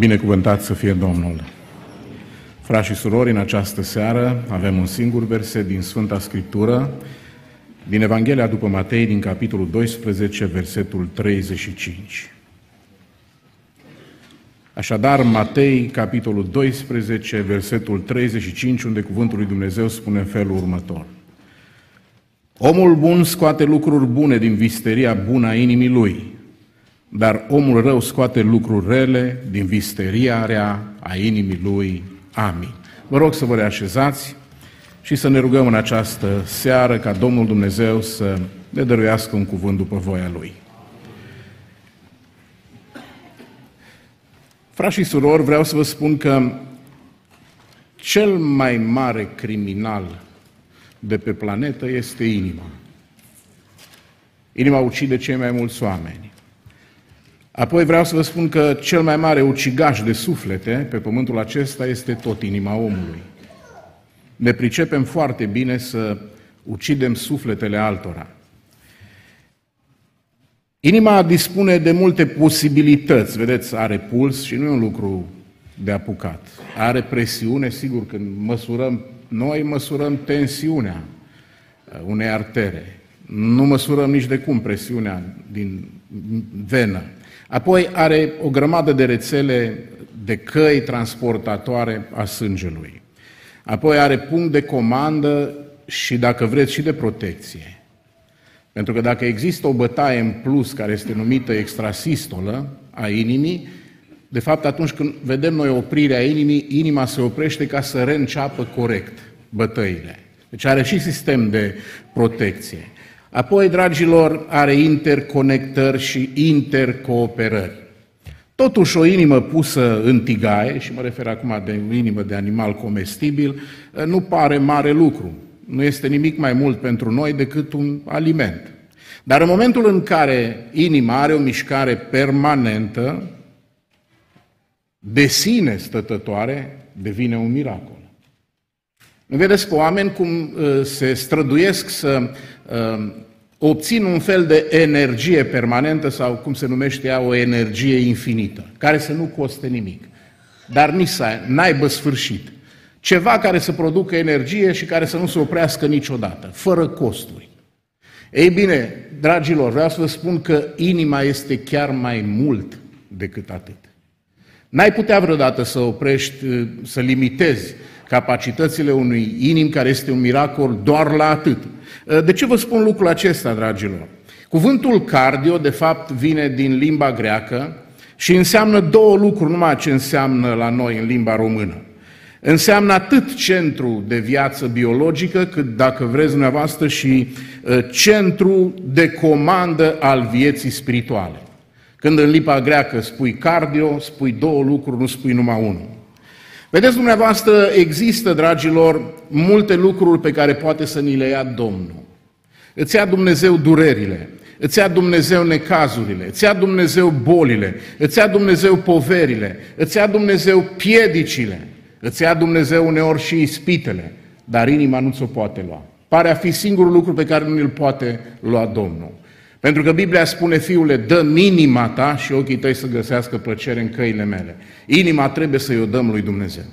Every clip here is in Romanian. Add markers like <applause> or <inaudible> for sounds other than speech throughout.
Binecuvântat să fie Domnul! Frați și surori, în această seară avem un singur verset din Sfânta Scriptură, din Evanghelia după Matei, din capitolul 12, versetul 35. Așadar, Matei, capitolul 12, versetul 35, unde cuvântul lui Dumnezeu spune în felul următor. Omul bun scoate lucruri bune din visteria bună a inimii lui, dar omul rău scoate lucruri rele din visteria rea a inimii lui. Amin. Vă rog să vă reașezați și să ne rugăm în această seară ca Domnul Dumnezeu să ne dăruiască un cuvânt după voia Lui. Frați și surori, vreau să vă spun că cel mai mare criminal de pe planetă este inima. Inima ucide cei mai mulți oameni. Apoi vreau să vă spun că cel mai mare ucigaș de suflete pe pământul acesta este tot inima omului. Ne pricepem foarte bine să ucidem sufletele altora. Inima dispune de multe posibilități, vedeți, are puls și nu e un lucru de apucat. Are presiune, sigur, când măsurăm, noi măsurăm tensiunea unei artere. Nu măsurăm nici de cum presiunea din venă. Apoi are o grămadă de rețele de căi transportatoare a sângelui. Apoi are punct de comandă și, dacă vreți, și de protecție. Pentru că dacă există o bătaie în plus care este numită extrasistolă a inimii, de fapt atunci când vedem noi oprirea inimii, inima se oprește ca să reînceapă corect bătăile. Deci are și sistem de protecție. Apoi, dragilor, are interconectări și intercooperări. Totuși, o inimă pusă în tigaie, și mă refer acum de o inimă de animal comestibil, nu pare mare lucru. Nu este nimic mai mult pentru noi decât un aliment. Dar în momentul în care inima are o mișcare permanentă, de sine stătătoare, devine un miracol. Nu vedeți pe oameni cum uh, se străduiesc să uh, obțin un fel de energie permanentă sau cum se numește ea, o energie infinită, care să nu coste nimic, dar nici să n-aibă sfârșit. Ceva care să producă energie și care să nu se oprească niciodată, fără costuri. Ei bine, dragilor, vreau să vă spun că inima este chiar mai mult decât atât. N-ai putea vreodată să oprești, uh, să limitezi capacitățile unui inim care este un miracol doar la atât. Uh, de ce vă spun lucrul acesta, dragilor? Cuvântul cardio, de fapt, vine din limba greacă și înseamnă două lucruri, numai ce înseamnă la noi în limba română. Înseamnă atât centru de viață biologică, cât, dacă vreți dumneavoastră, și uh, centru de comandă al vieții spirituale. Când în limba greacă spui cardio, spui două lucruri, nu spui numai unul. Vedeți dumneavoastră, există, dragilor, multe lucruri pe care poate să ni le ia Domnul. Îți ia Dumnezeu durerile, îți ia Dumnezeu necazurile, îți ia Dumnezeu bolile, îți ia Dumnezeu poverile, îți ia Dumnezeu piedicile, îți ia Dumnezeu uneori și ispitele, dar inima nu ți-o poate lua. Pare a fi singurul lucru pe care nu îl poate lua Domnul. Pentru că Biblia spune, fiule, dă inima ta și ochii tăi să găsească plăcere în căile mele. Inima trebuie să-i o dăm lui Dumnezeu.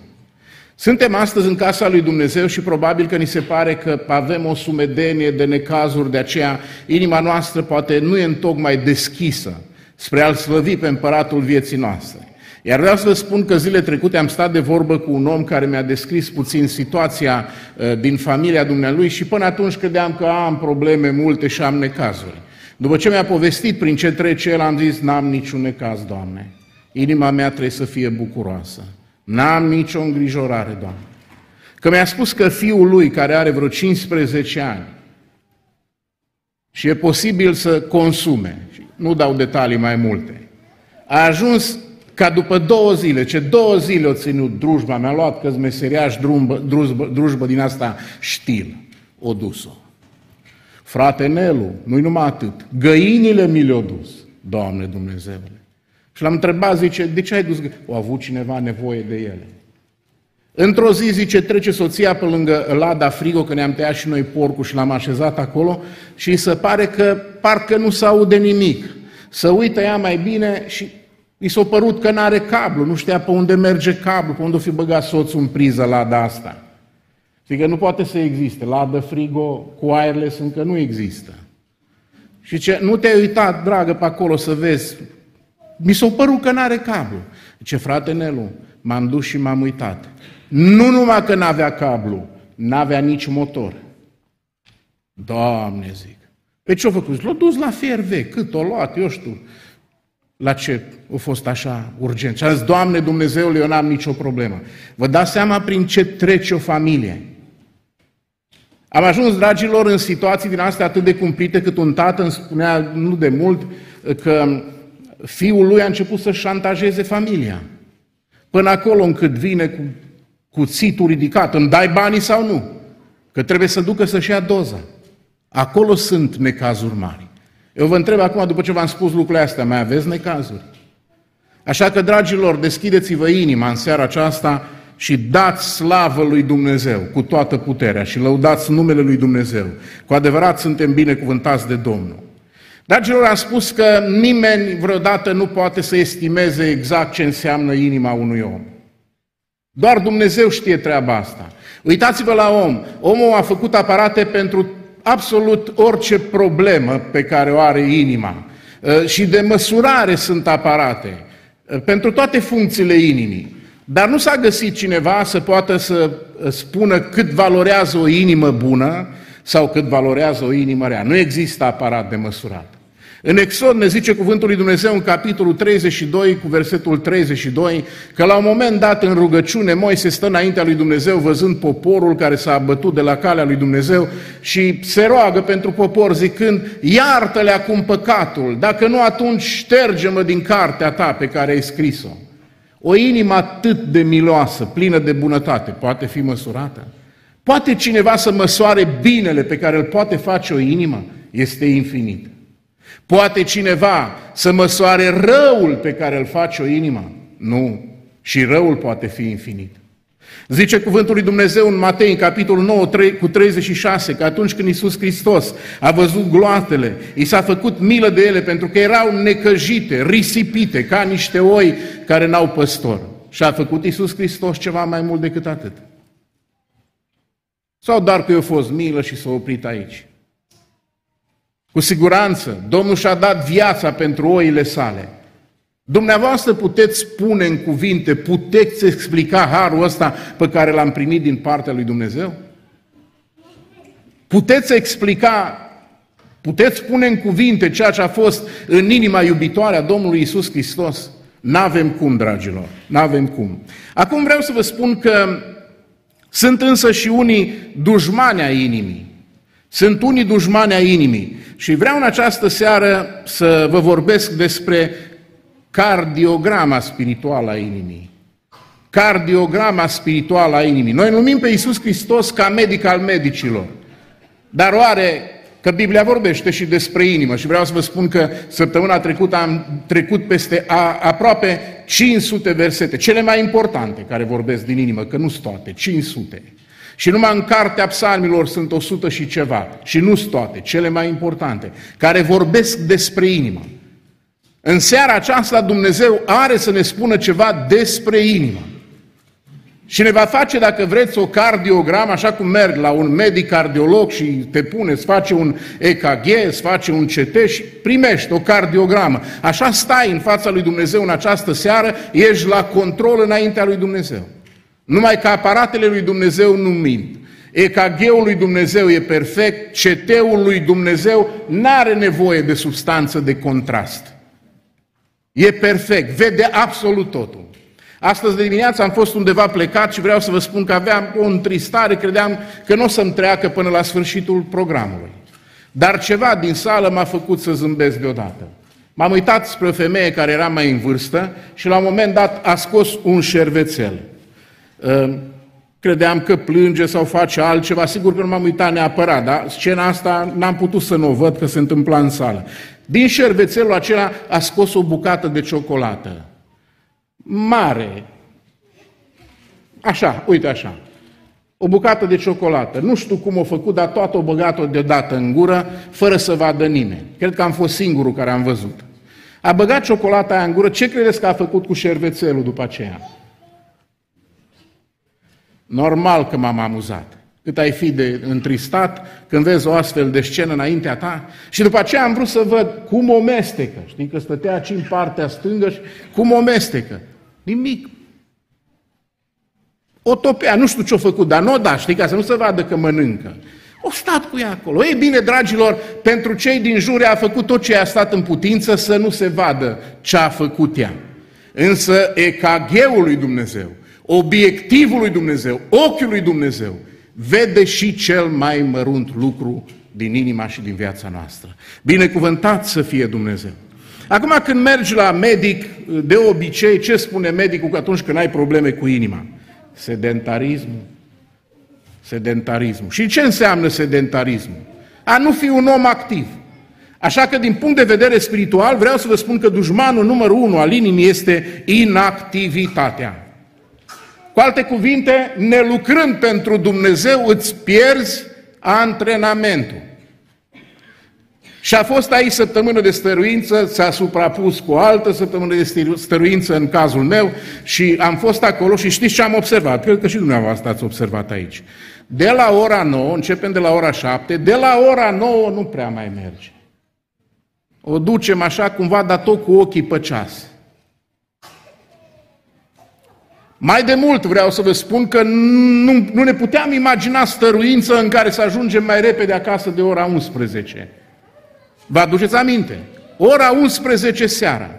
Suntem astăzi în casa lui Dumnezeu și probabil că ni se pare că avem o sumedenie de necazuri, de aceea inima noastră poate nu e întocmai deschisă spre a-L slăvi pe împăratul vieții noastre. Iar vreau să vă spun că zile trecute am stat de vorbă cu un om care mi-a descris puțin situația uh, din familia dumnealui și până atunci credeam că am probleme multe și am necazuri. După ce mi-a povestit prin ce trece el, am zis, n-am niciun necaz, Doamne. Inima mea trebuie să fie bucuroasă. N-am nicio îngrijorare, Doamne. Că mi-a spus că fiul lui, care are vreo 15 ani, și e posibil să consume, nu dau detalii mai multe, a ajuns ca după două zile, ce două zile o ținut drujba, mi-a luat că meseriaș drujbă, drujbă, drujbă din asta știl, o dus-o. Frate Nelu, nu-i numai atât, găinile mi le-au dus, Doamne Dumnezeule. Și l-am întrebat, zice, de ce ai dus găinile? Au avut cineva nevoie de ele. Într-o zi, zice, trece soția pe lângă lada frigo, că ne-am tăiat și noi porcul și l-am așezat acolo și se pare că parcă nu se aude nimic. Să uită ea mai bine și Mi s-a părut că n-are cablu, nu știa pe unde merge cablu, pe unde o fi băgat soțul în priză lada asta. Zic că nu poate să existe. Ladă frigo cu wireless încă nu există. Și ce, nu te-ai uitat, dragă, pe acolo să vezi. Mi s-a părut că n-are cablu. Ce frate Nelu, m-am dus și m-am uitat. Nu numai că n-avea cablu, n-avea nici motor. Doamne, zic. Pe ce-a făcut? L-a dus la FRV. Cât o luat, eu știu, la ce a fost așa urgent. Și a zis, Doamne Dumnezeule, eu n-am nicio problemă. Vă dați seama prin ce trece o familie. Am ajuns, dragilor, în situații din astea atât de cumplite cât un tată îmi spunea nu de mult că fiul lui a început să șantajeze familia. Până acolo încât vine cu cuțitul ridicat, îmi dai banii sau nu? Că trebuie să ducă să-și ia doza. Acolo sunt necazuri mari. Eu vă întreb acum, după ce v-am spus lucrurile astea, mai aveți necazuri? Așa că, dragilor, deschideți-vă inima în seara aceasta și dați slavă lui Dumnezeu cu toată puterea și lăudați numele lui Dumnezeu. Cu adevărat suntem binecuvântați de Domnul. Dragilor, am spus că nimeni vreodată nu poate să estimeze exact ce înseamnă inima unui om. Doar Dumnezeu știe treaba asta. Uitați-vă la om. Omul a făcut aparate pentru absolut orice problemă pe care o are inima. Uh, și de măsurare sunt aparate uh, pentru toate funcțiile inimii. Dar nu s-a găsit cineva să poată să uh, spună cât valorează o inimă bună sau cât valorează o inimă rea. Nu există aparat de măsurat. În Exod ne zice cuvântul lui Dumnezeu în capitolul 32 cu versetul 32 că la un moment dat în rugăciune Moise stă înaintea lui Dumnezeu văzând poporul care s-a abătut de la calea lui Dumnezeu și se roagă pentru popor zicând iartă-le acum păcatul, dacă nu atunci șterge-mă din cartea ta pe care ai scris-o. O inimă atât de miloasă, plină de bunătate, poate fi măsurată? Poate cineva să măsoare binele pe care îl poate face o inimă? Este infinit. Poate cineva să măsoare răul pe care îl face o inimă? Nu. Și răul poate fi infinit. Zice cuvântul lui Dumnezeu în Matei, în capitolul 9, 3, cu 36, că atunci când Iisus Hristos a văzut gloatele, i s-a făcut milă de ele pentru că erau necăjite, risipite, ca niște oi care n-au păstor. Și a făcut Iisus Hristos ceva mai mult decât atât. Sau doar că i-a fost milă și s-a oprit aici. Cu siguranță, Domnul și-a dat viața pentru oile sale. Dumneavoastră puteți spune în cuvinte, puteți explica harul ăsta pe care l-am primit din partea lui Dumnezeu? Puteți explica, puteți spune în cuvinte ceea ce a fost în inima iubitoare a Domnului Isus Hristos? N-avem cum, dragilor, n-avem cum. Acum vreau să vă spun că sunt însă și unii dușmani a inimii. Sunt unii dușmani a inimii. Și vreau în această seară să vă vorbesc despre cardiograma spirituală a inimii. Cardiograma spirituală a inimii. Noi numim pe Iisus Hristos ca medic al medicilor. Dar oare că Biblia vorbește și despre inimă și vreau să vă spun că săptămâna trecută am trecut peste a, aproape 500 versete, cele mai importante care vorbesc din inimă, că nu sunt toate, 500. Și numai în cartea psalmilor sunt 100 și ceva, și nu sunt toate, cele mai importante, care vorbesc despre inimă. În seara aceasta Dumnezeu are să ne spună ceva despre inimă. Și ne va face, dacă vreți, o cardiogramă, așa cum merg la un medic cardiolog și te pune, îți face un EKG, îți face un CT și primești o cardiogramă. Așa stai în fața lui Dumnezeu în această seară, ești la control înaintea lui Dumnezeu. Numai că aparatele lui Dumnezeu nu mint. EKG-ul lui Dumnezeu e perfect, CT-ul lui Dumnezeu nu are nevoie de substanță de contrast. E perfect, vede absolut totul. Astăzi de dimineață am fost undeva plecat și vreau să vă spun că aveam o întristare, credeam că nu o să-mi treacă până la sfârșitul programului. Dar ceva din sală m-a făcut să zâmbesc deodată. M-am uitat spre o femeie care era mai în vârstă și la un moment dat a scos un șervețel. Ă, credeam că plânge sau face altceva, sigur că nu m-am uitat neapărat, dar scena asta n-am putut să nu o văd că se întâmpla în sală. Din șervețelul acela a scos o bucată de ciocolată. Mare. Așa, uite așa. O bucată de ciocolată. Nu știu cum o făcut, dar toată o băgat-o deodată în gură, fără să vadă nimeni. Cred că am fost singurul care am văzut. A băgat ciocolata aia în gură, ce credeți că a făcut cu șervețelul după aceea? Normal că m-am amuzat. Cât ai fi de întristat când vezi o astfel de scenă înaintea ta. Și după aceea am vrut să văd cum o mestecă. Știi că stătea aici în partea stângă și cum o mestecă. Nimic. O topea, nu știu ce-a făcut, dar nu o da, știi, ca să nu se vadă că mănâncă. O stat cu ea acolo. Ei bine, dragilor, pentru cei din jur a făcut tot ce a stat în putință să nu se vadă ce a făcut ea. Însă EKG-ul lui Dumnezeu, obiectivul lui Dumnezeu, ochiul lui Dumnezeu, vede și cel mai mărunt lucru din inima și din viața noastră. Binecuvântat să fie Dumnezeu. Acum când mergi la medic, de obicei, ce spune medicul că atunci când ai probleme cu inima? Sedentarismul. Sedentarismul. Și ce înseamnă sedentarismul? A nu fi un om activ. Așa că din punct de vedere spiritual vreau să vă spun că dușmanul numărul unu al inimii este inactivitatea. Cu alte cuvinte, nelucrând pentru Dumnezeu, îți pierzi antrenamentul. Și a fost aici săptămână de stăruință, s-a suprapus cu o altă săptămână de stăruință în cazul meu și am fost acolo și știți ce am observat? Cred că și dumneavoastră ați observat aici. De la ora 9, începem de la ora 7, de la ora 9 nu prea mai merge. O ducem așa cumva, dar tot cu ochii pe ceas. Mai de mult vreau să vă spun că nu, nu ne puteam imagina stăruință în care să ajungem mai repede acasă de ora 11. Vă aduceți aminte? Ora 11 seara.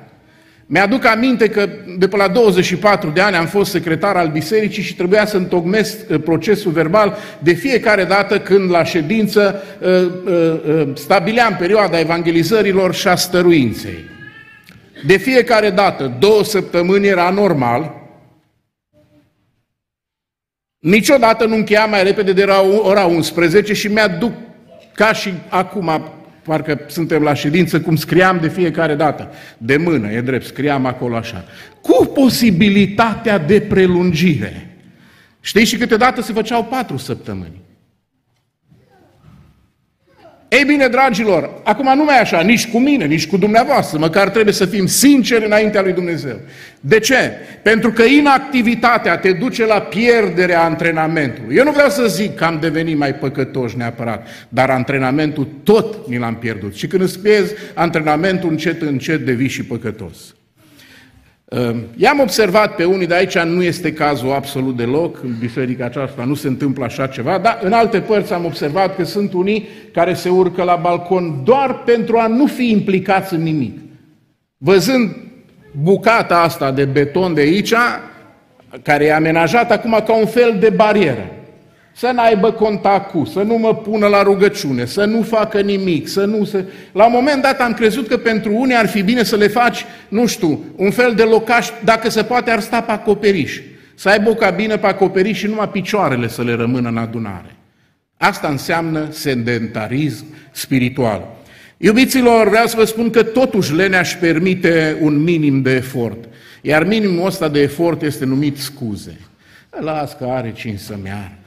Mi-aduc aminte că de pe la 24 de ani am fost secretar al bisericii și trebuia să întocmesc uh, procesul verbal de fiecare dată când la ședință uh, uh, stabileam perioada evangelizărilor și a stăruinței. De fiecare dată, două săptămâni era normal, Niciodată nu încheia mai repede de ora 11 și mi-aduc ca și acum, parcă suntem la ședință, cum scriam de fiecare dată. De mână, e drept, scriam acolo așa. Cu posibilitatea de prelungire. Știi și câteodată se făceau patru săptămâni. Ei bine, dragilor, acum nu mai e așa, nici cu mine, nici cu dumneavoastră, măcar trebuie să fim sinceri înaintea lui Dumnezeu. De ce? Pentru că inactivitatea te duce la pierderea antrenamentului. Eu nu vreau să zic că am devenit mai păcătoși neapărat, dar antrenamentul tot ni l-am pierdut. Și când îți pierzi antrenamentul, încet, încet devii și păcătos. Ehm, i-am observat pe unii, de aici nu este cazul absolut deloc, în biserica aceasta nu se întâmplă așa ceva, dar în alte părți am observat că sunt unii care se urcă la balcon doar pentru a nu fi implicați în nimic. Văzând bucata asta de beton de aici, care e amenajată acum ca un fel de barieră să n-aibă contact cu, să nu mă pună la rugăciune, să nu facă nimic, să nu se... La un moment dat am crezut că pentru unii ar fi bine să le faci, nu știu, un fel de locaș, dacă se poate, ar sta pe acoperiș. Să aibă o cabină pe acoperiș și numai picioarele să le rămână în adunare. Asta înseamnă sedentarism spiritual. Iubiților, vreau să vă spun că totuși lenea își permite un minim de efort. Iar minimul ăsta de efort este numit scuze. Las că are cine să meargă.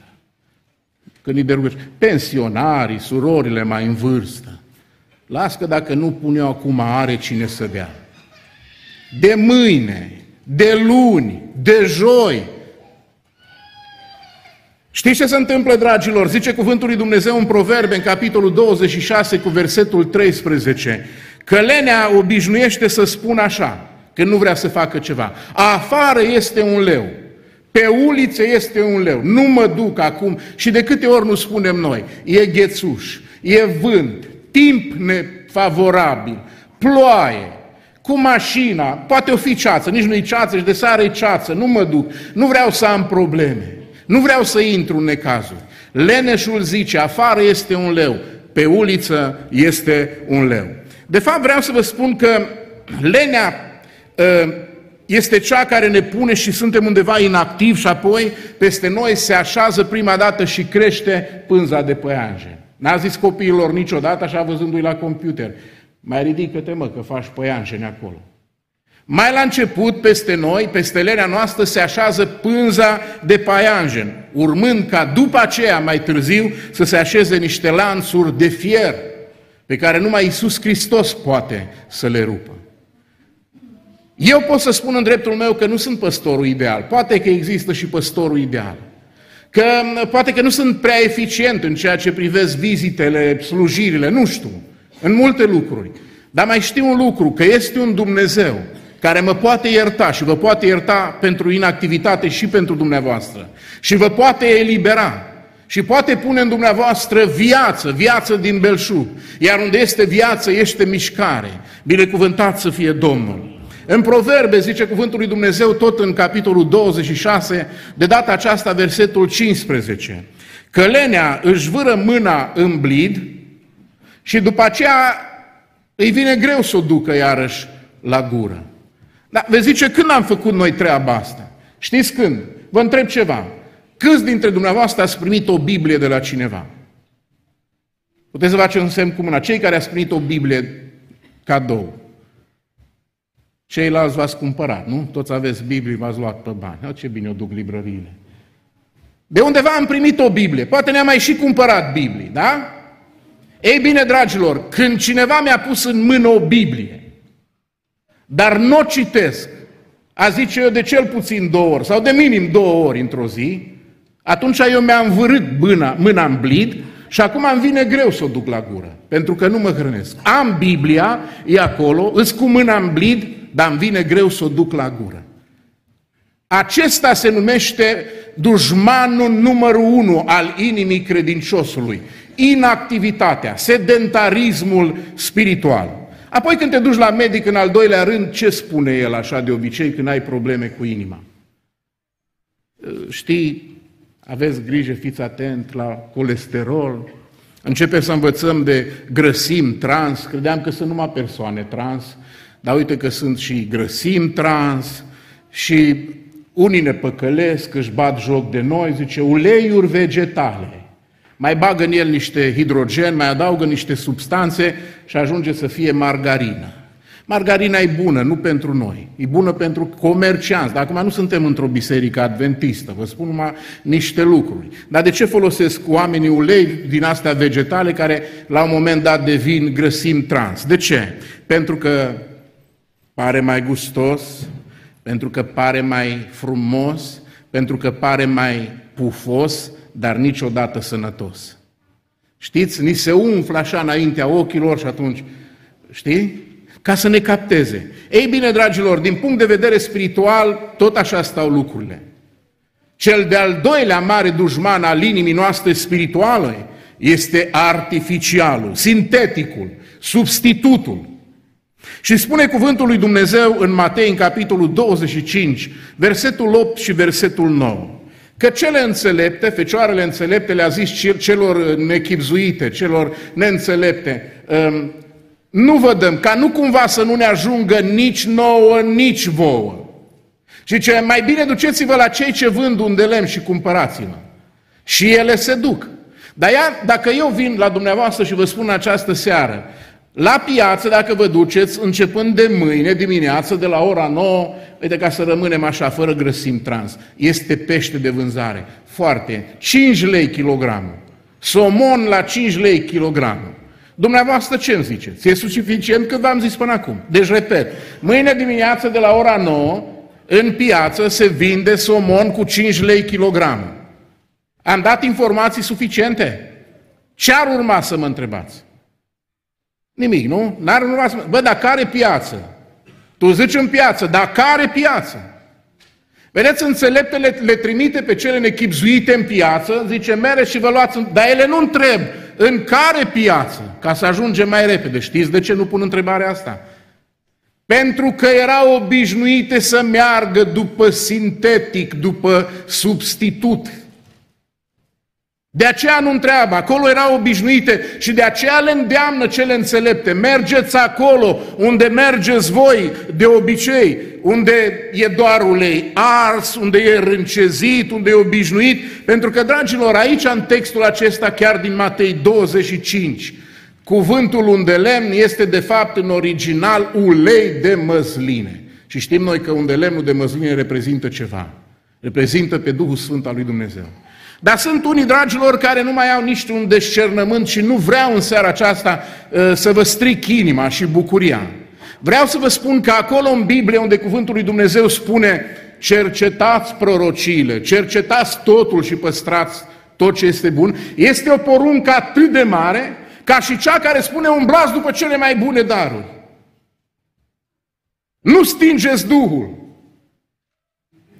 Când îi de pensionarii, surorile mai în vârstă, las că dacă nu pun eu acum, are cine să dea. De mâine, de luni, de joi. Știți ce se întâmplă, dragilor? Zice cuvântul lui Dumnezeu în Proverbe, în capitolul 26, cu versetul 13, că lenea obișnuiește să spună așa, când nu vrea să facă ceva. Afară este un leu. Pe ulițe este un leu. Nu mă duc acum. Și de câte ori nu spunem noi? E ghețuș, e vânt, timp nefavorabil, ploaie, cu mașina, poate o fi ceață, nici nu-i ceață și de sare ceață, nu mă duc, nu vreau să am probleme, nu vreau să intru în necazuri. Leneșul zice, afară este un leu, pe uliță este un leu. De fapt vreau să vă spun că lenea ă, este cea care ne pune și suntem undeva inactivi și apoi peste noi se așează prima dată și crește pânza de păianjen. N-a zis copiilor niciodată așa văzându-i la computer. Mai ridică-te mă că faci păianjeni acolo. Mai la început, peste noi, peste lenea noastră, se așează pânza de paianjen, urmând ca după aceea, mai târziu, să se așeze niște lanțuri de fier, pe care numai Iisus Hristos poate să le rupă. Eu pot să spun în dreptul meu că nu sunt păstorul ideal. Poate că există și păstorul ideal. Că poate că nu sunt prea eficient în ceea ce privesc vizitele, slujirile, nu știu, în multe lucruri. Dar mai știu un lucru, că este un Dumnezeu care mă poate ierta și vă poate ierta pentru inactivitate și pentru dumneavoastră. Și vă poate elibera și poate pune în dumneavoastră viață, viață din belșug. Iar unde este viață, este mișcare. Binecuvântat să fie Domnul. În Proverbe zice cuvântul lui Dumnezeu tot în capitolul 26, de data aceasta versetul 15. Călenea își vâră mâna în blid și după aceea îi vine greu să o ducă iarăși la gură. Dar vezi zice, când am făcut noi treaba asta? Știți când? Vă întreb ceva. Câți dintre dumneavoastră ați primit o Biblie de la cineva? Puteți să faceți un semn cu mâna. Cei care ați primit o Biblie cadou. Ceilalți v-ați cumpărat, nu? Toți aveți Biblie, v-ați luat pe bani. O, ce bine o duc librăriile. De undeva am primit o Biblie. Poate ne-am mai și cumpărat Biblie, da? Ei bine, dragilor, când cineva mi-a pus în mână o Biblie, dar nu o citesc, a zice eu de cel puțin două ori, sau de minim două ori într-o zi, atunci eu mi-am vârât mâna, mâna în blid și acum îmi vine greu să o duc la gură, pentru că nu mă hrănesc. Am Biblia, e acolo, îți cu mâna în blid, dar îmi vine greu să o duc la gură. Acesta se numește dușmanul numărul unu al inimii credinciosului. Inactivitatea, sedentarismul spiritual. Apoi când te duci la medic în al doilea rând, ce spune el așa de obicei când ai probleme cu inima? Știi, aveți grijă, fiți atent la colesterol. Începem să învățăm de grăsim trans. Credeam că sunt numai persoane trans, dar uite că sunt și grăsim trans și unii ne păcălesc, își bat joc de noi, zice uleiuri vegetale. Mai bagă în el niște hidrogen, mai adaugă niște substanțe și ajunge să fie margarină. Margarina e bună, nu pentru noi. E bună pentru comercianți. Dar acum nu suntem într-o biserică adventistă. Vă spun numai niște lucruri. Dar de ce folosesc oamenii ulei din astea vegetale care la un moment dat devin grăsim trans? De ce? Pentru că pare mai gustos, pentru că pare mai frumos, pentru că pare mai pufos, dar niciodată sănătos. Știți? Ni se umflă așa înaintea ochilor și atunci, știi? ca să ne capteze. Ei bine, dragilor, din punct de vedere spiritual, tot așa stau lucrurile. Cel de-al doilea mare dușman al inimii noastre spirituale este artificialul, sinteticul, substitutul. Și spune cuvântul lui Dumnezeu în Matei, în capitolul 25, versetul 8 și versetul 9, că cele înțelepte, fecioarele înțelepte le-a zis celor nechipzuite, celor neînțelepte, um, nu vă dăm, ca nu cumva să nu ne ajungă nici nouă, nici vouă. Și ce mai bine duceți-vă la cei ce vând unde lemn și cumpărați-vă. Și ele se duc. Dar ia, dacă eu vin la dumneavoastră și vă spun această seară, la piață, dacă vă duceți, începând de mâine dimineață, de la ora 9, uite ca să rămânem așa, fără grăsim trans, este pește de vânzare. Foarte. 5 lei kilogramul. Somon la 5 lei kilogramul. Dumneavoastră ce îmi ziceți? E suficient cât v-am zis până acum. Deci, repet, mâine dimineață de la ora 9, în piață se vinde somon cu 5 lei kilogramul. Am dat informații suficiente? Ce ar urma să mă întrebați? Nimic, nu? N-ar urma să mă... Bă, dar care piață? Tu zici în piață, dar care piață? Vedeți, înțeleptele le trimite pe cele nechipzuite în piață, zice, mere și vă luați, dar ele nu întreb în care piață, ca să ajungem mai repede. Știți de ce nu pun întrebarea asta? Pentru că erau obișnuite să meargă după sintetic, după substitut. De aceea nu întreabă, acolo erau obișnuite și de aceea le îndeamnă cele înțelepte. Mergeți acolo unde mergeți voi de obicei, unde e doar ulei ars, unde e râncezit, unde e obișnuit. Pentru că, dragilor, aici în textul acesta, chiar din Matei 25, cuvântul unde lemn este de fapt în original ulei de măsline. Și știm noi că unde lemnul de măsline reprezintă ceva. Reprezintă pe Duhul Sfânt al lui Dumnezeu. Dar sunt unii, dragilor, care nu mai au nici un descernământ și nu vreau în seara aceasta uh, să vă stric inima și bucuria. Vreau să vă spun că acolo în Biblie, unde cuvântul lui Dumnezeu spune cercetați prorociile, cercetați totul și păstrați tot ce este bun, este o poruncă atât de mare ca și cea care spune umblați după cele mai bune daruri. Nu stingeți Duhul.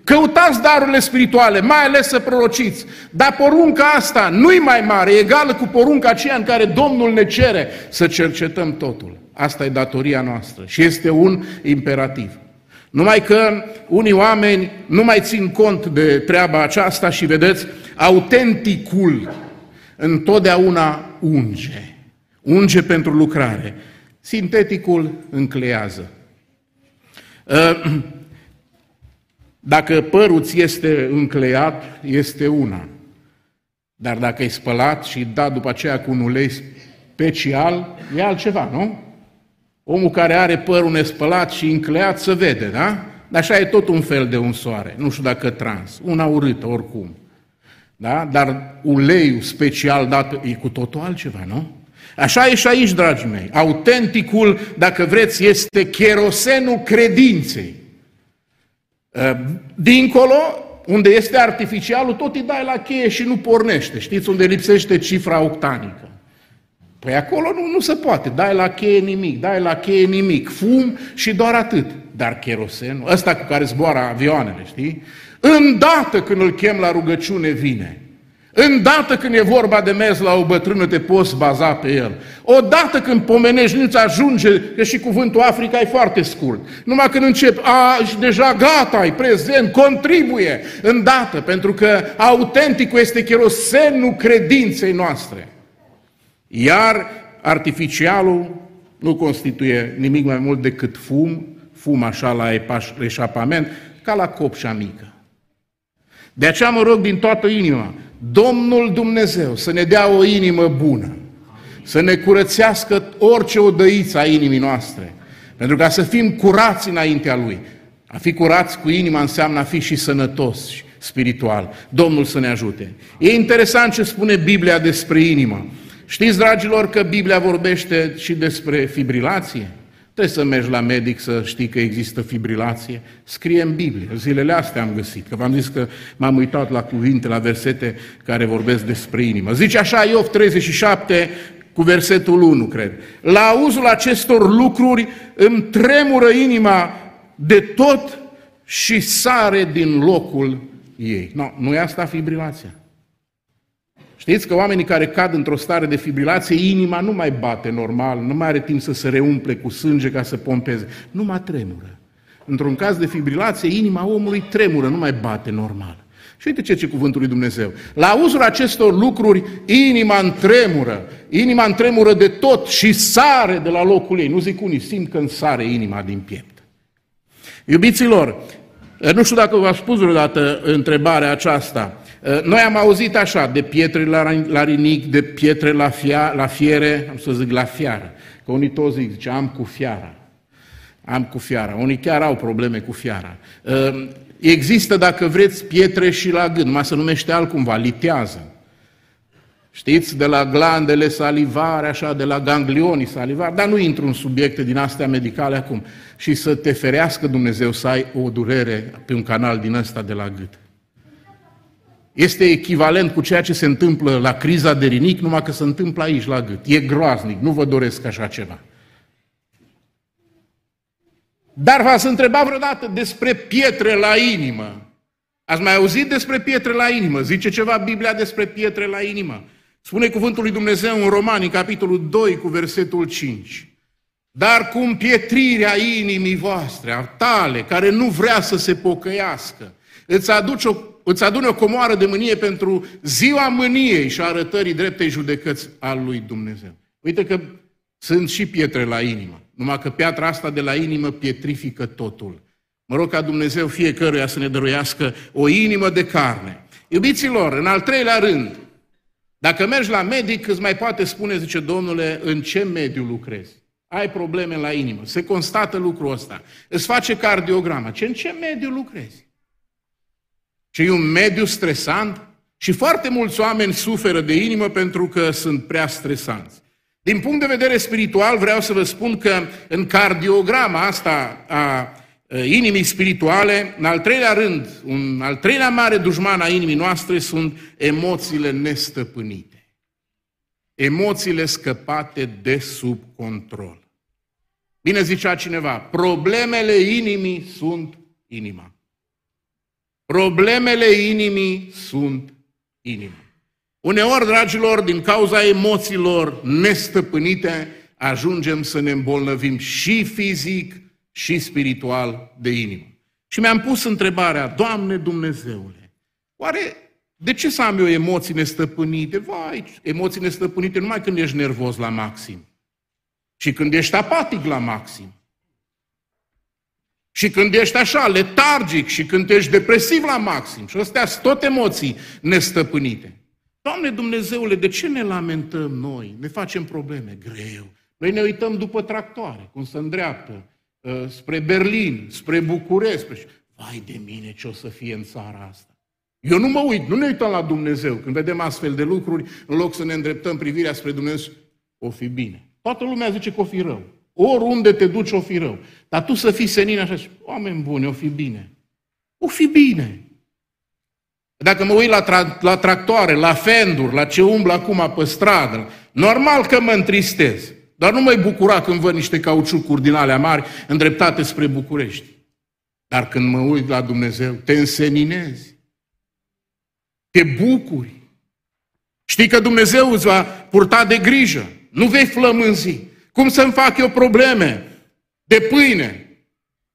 Căutați darurile spirituale, mai ales să prorociți. Dar porunca asta nu-i mai mare, e egală cu porunca aceea în care Domnul ne cere să cercetăm totul. Asta e datoria noastră și este un imperativ. Numai că unii oameni nu mai țin cont de treaba aceasta și vedeți, autenticul întotdeauna unge. Unge pentru lucrare. Sinteticul înclează. <clears throat> Uh, dacă părul ți este încleiat, este una. Dar dacă e spălat și dat după aceea cu un ulei special, e altceva, nu? Omul care are părul nespălat și încleat să vede, da? Dar așa e tot un fel de un soare, nu știu dacă trans, una urâtă oricum. Da? Dar uleiul special dat e cu totul altceva, nu? Așa e și aici, dragii mei. Autenticul, dacă vreți, este cherosenul credinței. Ă, dincolo, unde este artificialul, tot îi dai la cheie și nu pornește. Știți unde lipsește cifra octanică? Păi acolo nu, nu se poate. Dai la cheie nimic, dai la cheie nimic. Fum și doar atât. Dar cherosenul, ăsta cu care zboară avioanele, știi? Îndată când îl chem la rugăciune vine. Îndată când e vorba de mers la o bătrână, te poți baza pe el. Odată când pomenești, nu-ți ajunge, că și cuvântul Africa e foarte scurt. Numai când începi, a, și deja gata, ai prezent, contribuie. Îndată, pentru că autenticul este cherosenul credinței noastre. Iar artificialul nu constituie nimic mai mult decât fum, fum așa la eșapament, ca la copșa mică. De aceea mă rog din toată inima, Domnul Dumnezeu să ne dea o inimă bună, să ne curățească orice odăiță a inimii noastre, pentru ca să fim curați înaintea Lui. A fi curați cu inima înseamnă a fi și sănătos spiritual. Domnul să ne ajute. E interesant ce spune Biblia despre inimă. Știți, dragilor, că Biblia vorbește și despre fibrilație? Trebuie să mergi la medic să știi că există fibrilație. Scrie în Biblie. Zilele astea am găsit, că v-am zis că m-am uitat la cuvinte, la versete care vorbesc despre inimă. Zice așa Iov 37 cu versetul 1, cred. La auzul acestor lucruri îmi tremură inima de tot și sare din locul ei. No, nu e asta fibrilația. Știți că oamenii care cad într-o stare de fibrilație, inima nu mai bate normal, nu mai are timp să se reumple cu sânge ca să pompeze, nu mai tremură. Într-un caz de fibrilație, inima omului tremură, nu mai bate normal. Și uite ce ce cuvântul lui Dumnezeu. La auzul acestor lucruri, inima întremură, inima întremură de tot și sare de la locul ei. Nu zic unii, simt când sare inima din piept. Iubiților, nu știu dacă v-am spus vreodată întrebarea aceasta. Uh, noi am auzit așa, de pietre la, la rinic, de pietre la, fia, la fiere, am să zic la fiară, că unii toți zic, zice, am cu fiara. Am cu fiara. Unii chiar au probleme cu fiara. Uh, există, dacă vreți, pietre și la gând, mai se numește altcumva, litează. Știți, de la glandele salivare, așa, de la ganglionii salivari, dar nu intru în subiecte din astea medicale acum. Și să te ferească Dumnezeu să ai o durere pe un canal din ăsta de la gât. Este echivalent cu ceea ce se întâmplă la criza de rinic, numai că se întâmplă aici, la gât. E groaznic, nu vă doresc așa ceva. Dar v-ați întrebat vreodată despre pietre la inimă. Ați mai auzit despre pietre la inimă? Zice ceva Biblia despre pietre la inimă. Spune cuvântul lui Dumnezeu în Romani, capitolul 2, cu versetul 5. Dar cum pietrirea inimii voastre, a tale, care nu vrea să se pocăiască, îți aduce o îți adune o comoară de mânie pentru ziua mâniei și arătării dreptei judecăți al lui Dumnezeu. Uite că sunt și pietre la inimă, numai că piatra asta de la inimă pietrifică totul. Mă rog ca Dumnezeu fiecăruia să ne dăruiască o inimă de carne. Iubiților, în al treilea rând, dacă mergi la medic, îți mai poate spune, zice Domnule, în ce mediu lucrezi. Ai probleme la inimă. Se constată lucrul ăsta. Îți face cardiogramă. Ce, în ce mediu lucrezi? Ci e un mediu stresant și foarte mulți oameni suferă de inimă pentru că sunt prea stresanți. Din punct de vedere spiritual, vreau să vă spun că în cardiograma asta a inimii spirituale, în al treilea rând, un al treilea mare dușman a inimii noastre sunt emoțiile nestăpânite. Emoțiile scăpate de sub control. Bine zicea cineva, problemele inimii sunt inima. Problemele inimii sunt inima. Uneori, dragilor, din cauza emoțiilor nestăpânite, ajungem să ne îmbolnăvim și fizic și spiritual de inimă. Și mi-am pus întrebarea, Doamne Dumnezeule, oare de ce să am eu emoții nestăpânite? Vai, emoții nestăpânite numai când ești nervos la maxim. Și când ești apatic la maxim. Și când ești așa, letargic și când ești depresiv la maxim. Și astea sunt tot emoții nestăpânite. Doamne Dumnezeule, de ce ne lamentăm noi? Ne facem probleme? Greu. Noi ne uităm după tractoare, cum se îndreaptă, uh, spre Berlin, spre București. Spre... Vai de mine ce o să fie în țara asta. Eu nu mă uit, nu ne uităm la Dumnezeu. Când vedem astfel de lucruri, în loc să ne îndreptăm privirea spre Dumnezeu, o fi bine. Toată lumea zice că o fi rău. Oriunde te duci, o fi rău. Dar tu să fii senin așa și, oameni buni, o fi bine. O fi bine. Dacă mă uit la, tra- la tractoare, la fenduri, la ce umblă acum pe stradă, normal că mă întristez. Dar nu mă bucura când văd niște cauciucuri din alea mari îndreptate spre București. Dar când mă uit la Dumnezeu, te înseninezi. Te bucuri. Știi că Dumnezeu îți va purta de grijă. Nu vei flămânzi. Cum să-mi fac eu probleme de pâine?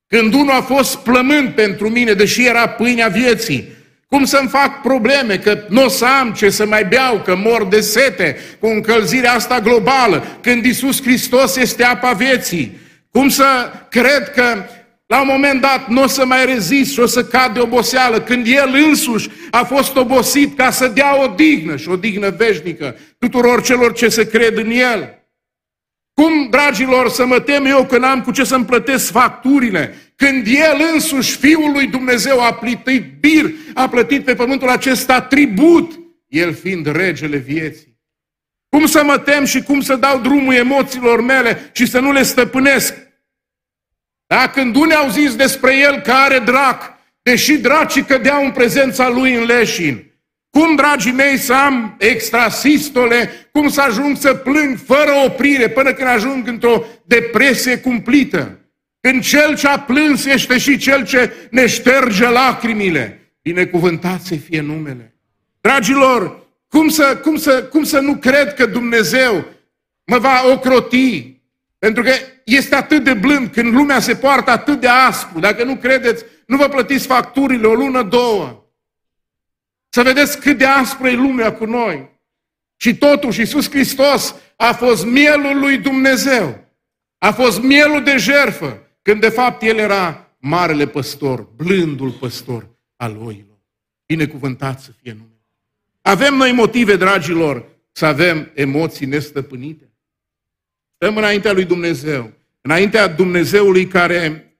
Când unul a fost plământ pentru mine, deși era pâinea vieții, cum să-mi fac probleme că nu o să am ce să mai beau, că mor de sete cu încălzirea asta globală, când Isus Hristos este apa vieții? Cum să cred că la un moment dat nu o să mai rezist și o să cad de oboseală, când El însuși a fost obosit ca să dea o dignă și o dignă veșnică tuturor celor ce se cred în El. Cum, dragilor, să mă tem eu că n-am cu ce să-mi plătesc facturile, când El însuși, Fiul lui Dumnezeu, a plătit bir, a plătit pe pământul acesta tribut, El fiind regele vieții. Cum să mă tem și cum să dau drumul emoțiilor mele și să nu le stăpânesc? Da? Când unii au zis despre El că are drac, deși dracii cădeau în prezența Lui în leșin, cum, dragii mei, să am extrasistole, cum să ajung să plâng fără oprire până când ajung într-o depresie cumplită. Când cel ce a plâns este și cel ce ne șterge lacrimile. Binecuvântat să fie numele. Dragilor, cum să, cum, să, cum să nu cred că Dumnezeu mă va ocroti? Pentru că este atât de blând când lumea se poartă atât de aspru. Dacă nu credeți, nu vă plătiți facturile o lună, două. Să vedeți cât de aspră e lumea cu noi. Și totuși Iisus Hristos a fost mielul lui Dumnezeu. A fost mielul de jerfă, când de fapt El era marele păstor, blândul păstor al oilor. Binecuvântat să fie numele. Avem noi motive, dragilor, să avem emoții nestăpânite. Stăm înaintea lui Dumnezeu, înaintea Dumnezeului care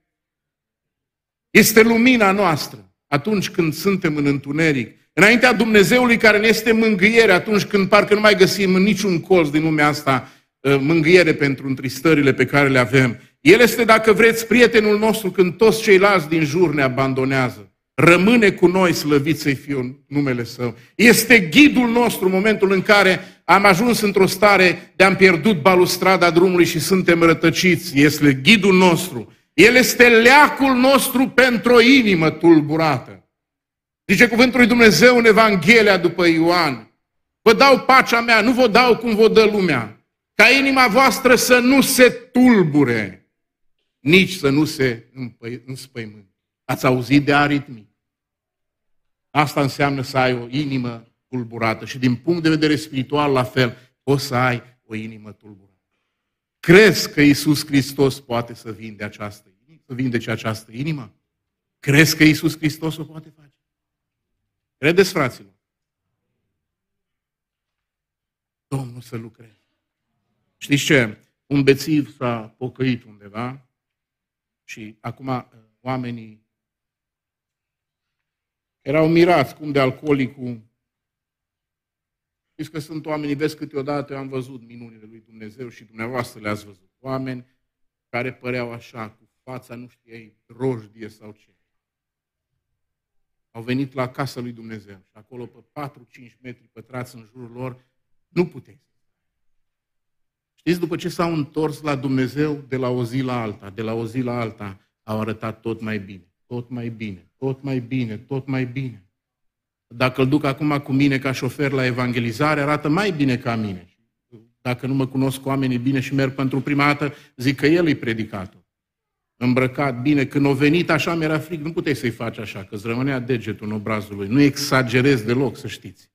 este lumina noastră atunci când suntem în întuneric, Înaintea Dumnezeului care ne este mângâiere atunci când parcă nu mai găsim în niciun colț din lumea asta uh, mângâiere pentru întristările pe care le avem. El este, dacă vreți, prietenul nostru când toți ceilalți din jur ne abandonează. Rămâne cu noi, slăvit să-i fiu numele Său. Este ghidul nostru în momentul în care am ajuns într-o stare de am pierdut balustrada drumului și suntem rătăciți. Este ghidul nostru. El este leacul nostru pentru o inimă tulburată. Zice cuvântul lui Dumnezeu în Evanghelia după Ioan. Vă dau pacea mea, nu vă dau cum vă dă lumea. Ca inima voastră să nu se tulbure, nici să nu se înspăimânte. Ați auzit de aritmii? Asta înseamnă să ai o inimă tulburată și din punct de vedere spiritual la fel, poți să ai o inimă tulburată. Crezi că Isus Hristos poate să vinde această inimă? Să vindece această inimă? Crezi că Isus Hristos o poate face? Credeți, fraților? Domnul să lucreze. Știți ce? Un bețiv s-a pocăit undeva și acum uh, oamenii erau mirați cum de alcoolicul Știți că sunt oameni, vezi câteodată, eu am văzut minunile lui Dumnezeu și dumneavoastră le-ați văzut. Oameni care păreau așa, cu fața, nu știai, rojdie sau ce. Au venit la casa lui Dumnezeu și acolo pe 4-5 metri pătrați în jurul lor, nu puteai Știți, după ce s-au întors la Dumnezeu de la o zi la alta, de la o zi la alta, au arătat tot mai bine, tot mai bine, tot mai bine, tot mai bine. Dacă îl duc acum cu mine ca șofer la evangelizare, arată mai bine ca mine. Dacă nu mă cunosc cu oamenii bine și merg pentru prima dată, zic că el e predicator. Îmbrăcat bine, când a venit așa mi-era frig, nu puteai să-i faci așa, că îți rămânea degetul în obrazul lui. Nu exagerez deloc, să știți.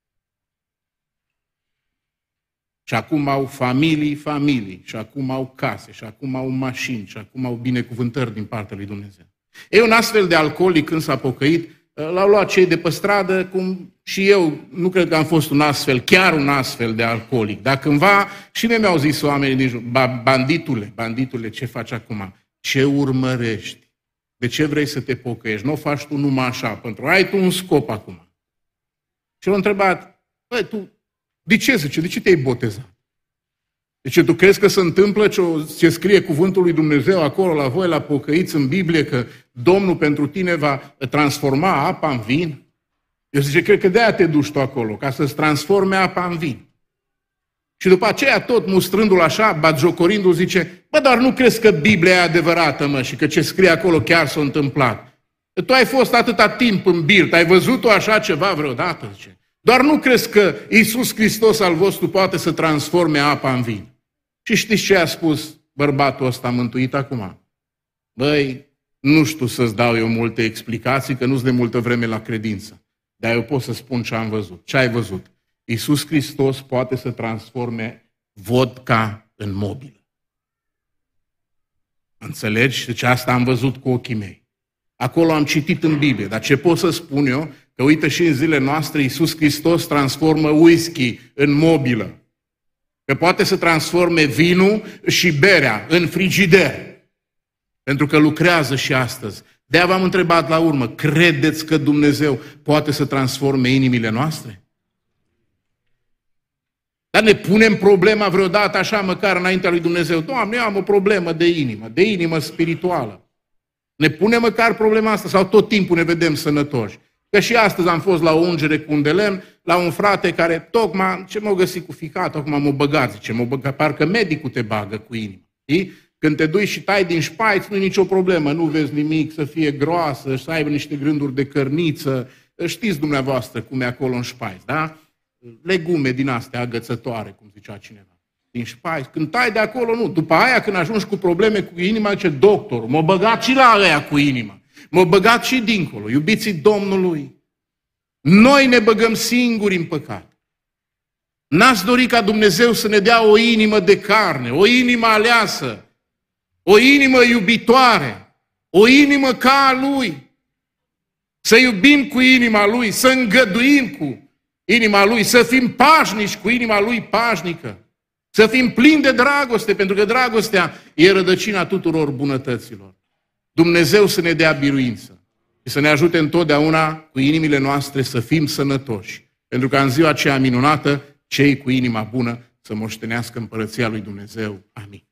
Și acum au familii, familii, și acum au case, și acum au mașini, și acum au binecuvântări din partea lui Dumnezeu. E un astfel de alcoolic când s-a pocăit, l-au luat cei de pe stradă, cum și eu nu cred că am fost un astfel, chiar un astfel de alcoolic. Dar cândva și mie mi-au zis oamenii din jur, banditule, banditule, ce faci acum? Ce urmărești? De ce vrei să te pocăiești? Nu o faci tu numai așa, pentru ai tu un scop acum. Și l-a întrebat, băi, tu de ce, zice? De ce te-ai botezat? Deci tu crezi că se întâmplă ce, ce scrie cuvântul lui Dumnezeu acolo la voi, la pocăiți în Biblie, că Domnul pentru tine va transforma apa în vin? Eu zice, cred că de-aia te duci tu acolo, ca să-ți transforme apa în vin. Și după aceea, tot mustrându-l așa, batjocorindu-l, zice, bă, dar nu crezi că Biblia e adevărată, mă, și că ce scrie acolo chiar s-a întâmplat? Tu ai fost atâta timp în birt, ai văzut-o așa ceva vreodată, zice. Doar nu crezi că Iisus Hristos al vostru poate să transforme apa în vin. Și știți ce a spus bărbatul ăsta mântuit acum? Băi, nu știu să-ți dau eu multe explicații, că nu sunt de multă vreme la credință. Dar eu pot să spun ce am văzut. Ce ai văzut? Iisus Hristos poate să transforme vodka în mobilă. Înțelegi? Deci asta am văzut cu ochii mei. Acolo am citit în Biblie, dar ce pot să spun eu? Că uite și în zilele noastre Iisus Hristos transformă whisky în mobilă. Că poate să transforme vinul și berea în frigider. Pentru că lucrează și astăzi. De-aia v-am întrebat la urmă, credeți că Dumnezeu poate să transforme inimile noastre? Dar ne punem problema vreodată așa, măcar înaintea lui Dumnezeu. Doamne, eu am o problemă de inimă, de inimă spirituală. Ne punem măcar problema asta sau tot timpul ne vedem sănătoși. Că și astăzi am fost la o ungere cu un de lemn, la un frate care tocmai, ce m-a găsit cu ficat, acum m-a băgat, zice, m-a băgat, parcă medicul te bagă cu inima. Știi? Când te duci și tai din șpaiț, nu e nicio problemă, nu vezi nimic, să fie groasă, să aibă niște grânduri de cărniță. Știți dumneavoastră cum e acolo în șpaiț, da? Legume din astea agățătoare, cum zicea cineva. Din șpaiț. Când tai de acolo, nu. După aia, când ajungi cu probleme cu inima, ce doctor, m-a băgat și la aia cu inima. M-a băgat și dincolo, iubiții Domnului. Noi ne băgăm singuri în păcat. N-ați dorit ca Dumnezeu să ne dea o inimă de carne, o inimă aleasă, o inimă iubitoare, o inimă ca a Lui. Să iubim cu inima Lui, să îngăduim cu inima Lui, să fim pașnici cu inima Lui pașnică, să fim plini de dragoste, pentru că dragostea e rădăcina tuturor bunătăților. Dumnezeu să ne dea biruință și să ne ajute întotdeauna cu inimile noastre să fim sănătoși. Pentru că în ziua aceea minunată, cei cu inima bună să moștenească împărăția lui Dumnezeu. Amin.